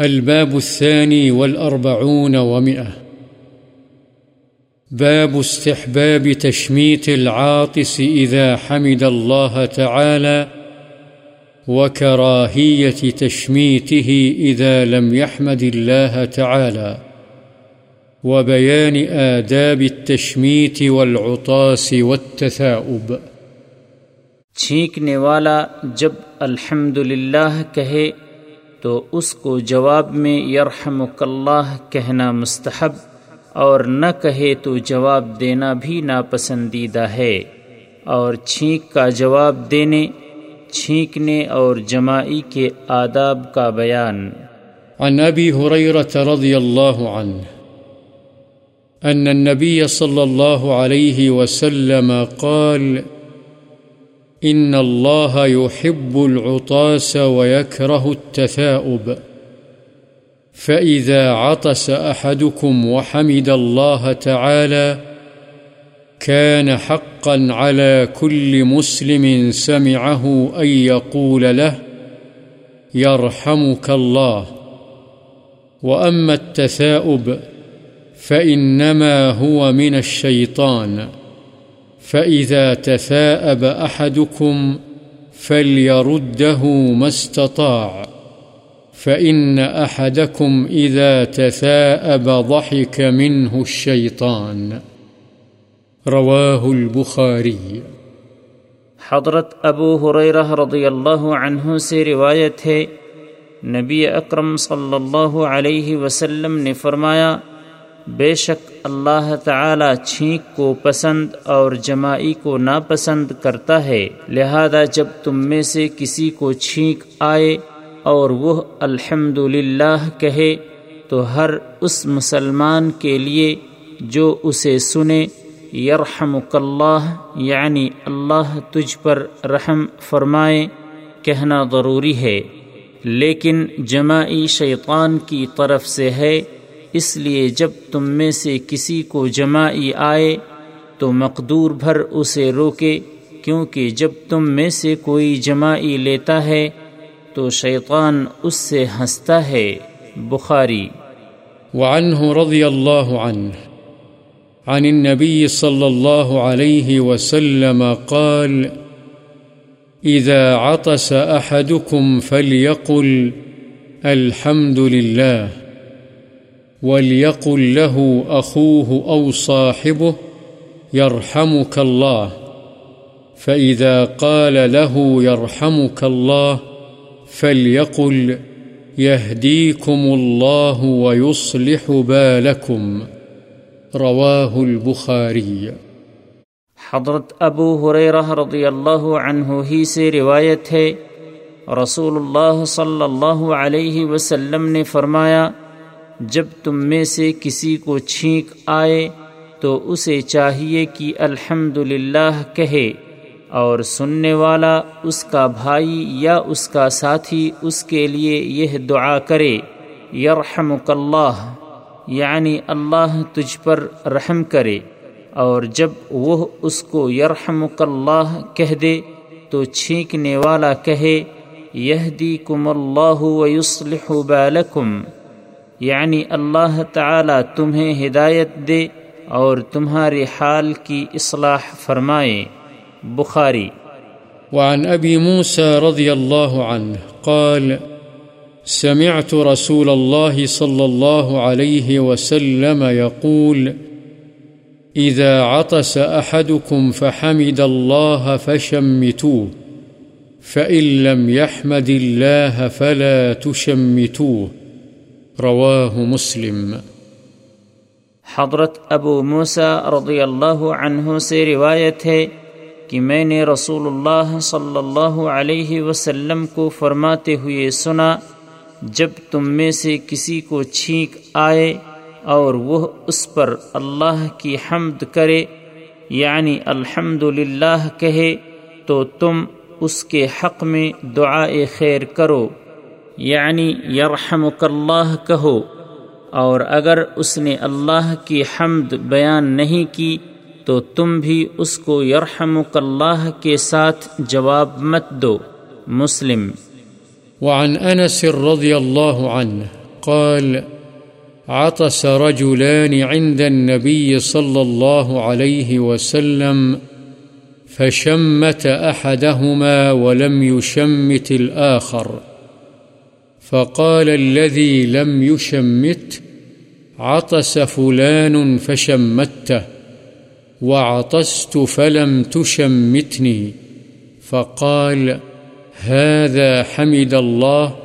الباب الثاني والأربعون ومئة. باب استحباب تشميت العاطس إذا حمد الله تعالى وكراهية تشميته إذا لم يحمد الله تعالى وبيان آداب التشميت والعطاس والتثاؤب. چھینکنے والا جب الحمد للہ کہے تو اس کو جواب میں یرحمک اللہ کہنا مستحب اور نہ کہے تو جواب دینا بھی ناپسندیدہ ہے اور چھینک کا جواب دینے، چھینکنے اور جماعی کے آداب کا بیان۔ عن أبي هريرة رضي الله عنه أن النبي صلى الله عليه وسلم قال إن الله يحب العطاس ويكره التثاؤب. فإذا عطس أحدكم وحمد الله تعالى، كان حقا على كل مسلم سمعه أن يقول له، يرحمك الله. وأما التثاؤب، فإنما هو من الشيطان. فإذا تثاءب أحدكم فليرده ما استطاع فإن أحدكم إذا تثاءب ضحك منه الشيطان رواه البخاري حضرت ابو حریرہ رضی اللہ عنہ سے روایت ہے، نبی اکرم صلی اللہ علیہ وسلم نے فرمایا بے شک اللہ تعالی چھینک کو پسند اور جماعی کو ناپسند کرتا ہے، لہذا جب تم میں سے کسی کو چھینک آئے اور وہ الحمد کہے، تو ہر اس مسلمان کے لیے جو اسے سنے یرحمک اللہ یعنی اللہ تجھ پر رحم فرمائے، کہنا ضروری ہے۔ لیکن جماعی شیطان کی طرف سے ہے اس لیے جب تم میں سے کسی کو جماعی آئے تو مقدور بھر اسے روکے، کیونکہ جب تم میں سے کوئی جماعی لیتا ہے تو شیطان اس سے ہنستا ہے۔ بخاری۔ وعنه رضي الله عنه عن النبي صلى الله عليه وسلم قال إذا عطس أحدكم فليقل الحمد لله وليقل له أخوه أو صاحبه يرحمك الله. فإذا قال له يرحمك الله فليقل يهديكم الله ويصلح بالكم. رواه البخاري. حضرت ابو حریرہ رضی اللہ عنہ ہی سے روایت ہے، رسول اللہ صلی اللہ علیہ وسلم نے فرمایا جب تم میں سے کسی کو چھینک آئے تو اسے چاہیے کہ الحمد کہے اور سننے والا اس کا بھائی یا اس کا ساتھی اس کے لیے یہ دعا کرے یرحمک اللہ یعنی اللہ تجھ پر رحم کرے، اور جب وہ اس کو یرحمک اللہ کہہ دے تو چھینکنے والا کہے یہ دی کم اللہ ویسلح بالکم۔ یعنی اللہ تعالی تمہیں ہدایت دے اور تمہارے حال کی اصلاح فرمائے۔ بخاری۔ وعن أبي موسى رضي الله عنه قال، سمعت رسول الله صلى الله عليه وسلم يقول إذا عطس أحدكم فحمد الله فشمتوه، فإن لم يحمد الله فلا تشمتوه. رواه مسلم. حضرت ابو موسا رضی اللہ عنہ سے روایت ہے کہ میں نے رسول اللہ صلی اللہ علیہ وسلم کو فرماتے ہوئے سنا، جب تم میں سے کسی کو چھینک آئے اور وہ اس پر اللہ کی حمد کرے یعنی الحمد کہے، تو تم اس کے حق میں دعائے خیر کرو۔ یعنی یرحمک اللہ کہو، اور اگر اس نے اللہ کی حمد بیان نہیں کی، تو تم بھی اس کو یرحمک اللہ کے ساتھ جواب مت دو۔ مسلم۔ وعن انس رضی اللہ عنہ قال، عطس رجلان عند النبي صلى الله عليه وسلم فشمت أحدهما ولم يشمت الآخر فقال الذي لم يشمت، عطس فلان فشمته، وعطست فلم تشمتني. فقال، هذا حمد الله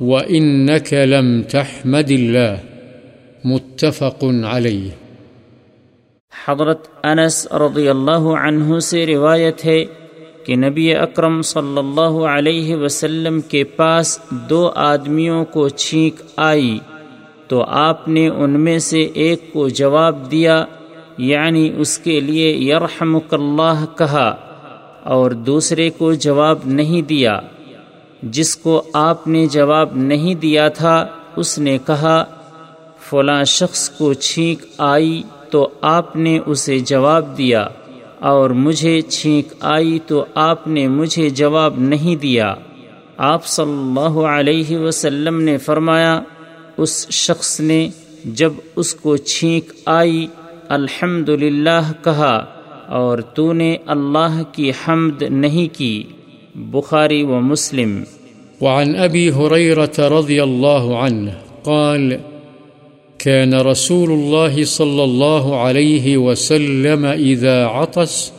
وإنك لم تحمد الله. متفق عليه. حضرت انس رضی اللہ عنہ سے روایت ہے کہ نبی اکرم صلی اللہ علیہ وسلم کے پاس دو آدمیوں کو چھینک آئی تو آپ نے ان میں سے ایک کو جواب دیا یعنی اس کے لیے یرحمک اللہ کہا، اور دوسرے کو جواب نہیں دیا۔ جس کو آپ نے جواب نہیں دیا تھا، اس نے کہا، فلاں شخص کو چھینک آئی تو آپ نے اسے جواب دیا۔ اور مجھے چھینک آئی تو آپ نے مجھے جواب نہیں دیا۔ آپ صلی اللہ علیہ وسلم نے فرمایا، اس شخص نے جب اس کو چھینک آئی الحمد کہا، اور تو نے اللہ کی حمد نہیں کی۔ بخاری و مسلم۔ وعن أبي هريرة رضي الله عنه قال كان رسول الله صلى الله عليه وسلم إذا عطس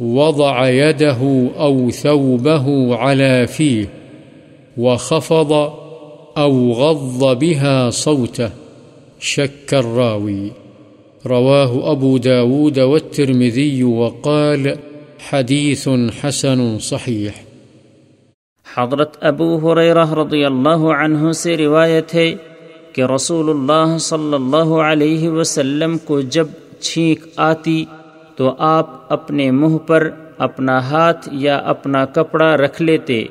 وضع يده أو ثوبه على فيه وخفض أو غض بها صوته، شك الراوي. رواه أبو داود والترمذي وقال حديث حسن صحيح. حضرت ابو حریرہ رضی اللہ عنہ سے روایت ہے کہ رسول اللہ صلی اللہ علیہ وسلم کو جب چھینک آتی تو آپ اپنے منہ پر اپنا ہاتھ یا اپنا کپڑا رکھ لیتے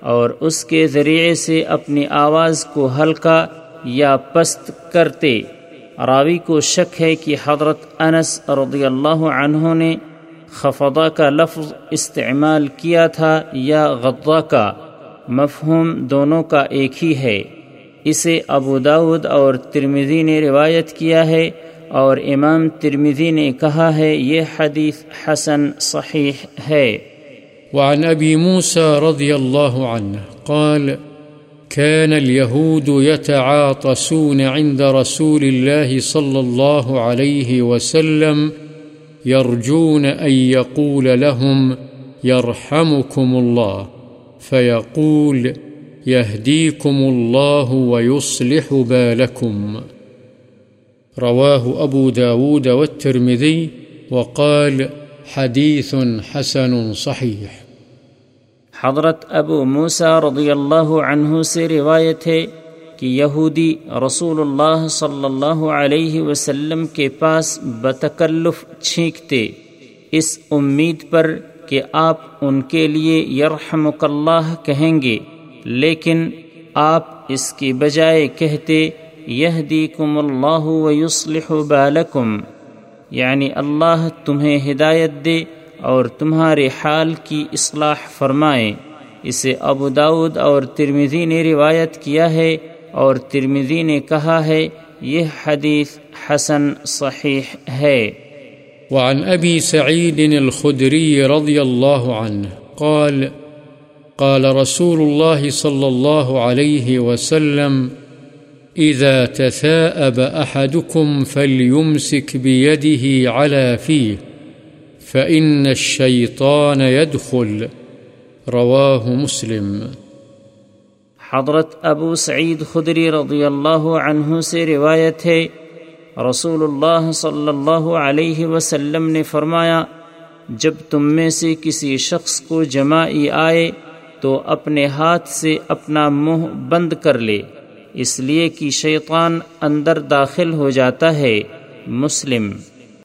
اور اس کے ذریعے سے اپنی آواز کو ہلکا یا پست کرتے۔ راوی کو شک ہے کہ حضرت انس رضی اللہ عنہ نے خفضہ کا لفظ استعمال کیا تھا یا غضہ کا۔ مفہوم دونوں کا ایک ہی ہے۔ اسے ابو داود اور ترمزی نے روایت کیا ہے اور امام ترمزی نے کہا ہے یہ حدیث حسن صحیح ہے۔ وعن ابی موسى رضی اللہ عنہ قال كان اليهود يتعاطسون عند رسول الله صلى الله عليه وسلم يرجون أن يقول لهم يرحمكم الله فيقول يهديكم الله ويصلح بالكم. رواه أبو داود والترمذي وقال حديث حسن صحيح. حضرت ابو موسیٰ رضی اللہ عنہ سے روایت ہے کہ یہودی رسول اللہ صلی اللہ علیہ وسلم کے پاس بتکلف چھینکتے، اس امید پر کہ آپ ان کے لیے یرحمک اللہ کہیں گے۔ لیکن آپ اس کی بجائے کہتے یہ کم اللہ ویصلح بالکم یعنی اللہ تمہیں ہدایت دے اور تمہارے حال کی اصلاح فرمائے۔ اسے ابو داود اور ترمیزی نے روایت کیا ہے اور ترمزی نے کہا ہے، یہ حدیث حسن صحیح ہے۔ وعن أبي سعيد الخدري رضي الله عنه قال قال رسول الله صلى الله عليه وسلم، إذا تثاءب أحدكم فليمسك بيده على فيه، فإن الشيطان يدخل. رواه مسلم. حضرت ابو سعید خدری رضی اللہ عنہ سے روایت ہے، رسول اللہ صلی اللہ علیہ وسلم نے فرمایا، جب تم میں سے کسی شخص کو جمائی آئے تو اپنے ہاتھ سے اپنا منہ بند کر لے۔ اس لیے کہ شیطان اندر داخل ہو جاتا ہے، مسلم۔